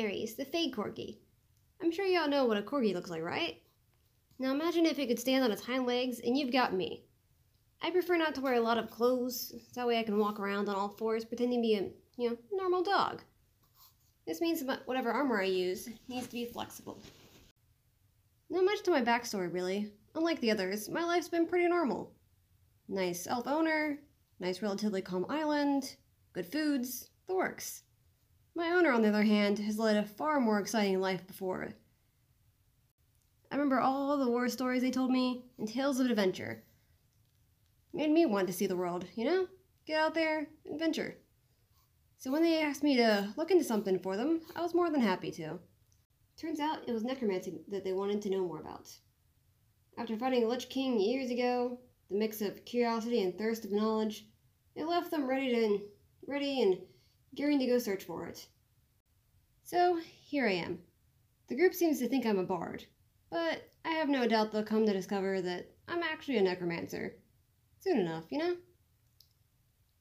Grace, the fake corgi. I'm sure y'all know what a corgi looks like, right? Now imagine if it could stand on its hind legs and you've got me. I prefer not to wear a lot of clothes, that way I can walk around on all fours pretending to be a, you know, normal dog. This means whatever armor I use needs to be flexible. Not much to my backstory, really. Unlike the others, my life's been pretty normal. Nice elf owner, nice relatively calm island, good foods, the works. My owner, on the other hand, has led a far more exciting life before. I remember all the war stories they told me and tales of adventure. Made me want to see the world, you know? Get out there, adventure. So when they asked me to look into something for them, I was more than happy to. Turns out it was necromancy that they wanted to know more about. After fighting a Lich King years ago, the mix of curiosity and thirst of knowledge, it left them ready to ready and gearing to go search for it. So here I am. The group seems to think I'm a bard, but I have no doubt they'll come to discover that I'm actually a necromancer. Soon enough, you know?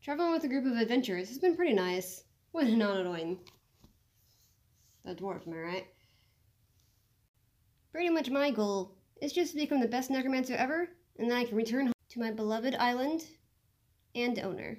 Traveling with a group of adventurers has been pretty nice, when not annoying. That dwarf, am I right? Pretty much my goal is just to become the best necromancer ever, and then I can return home to my beloved island and owner.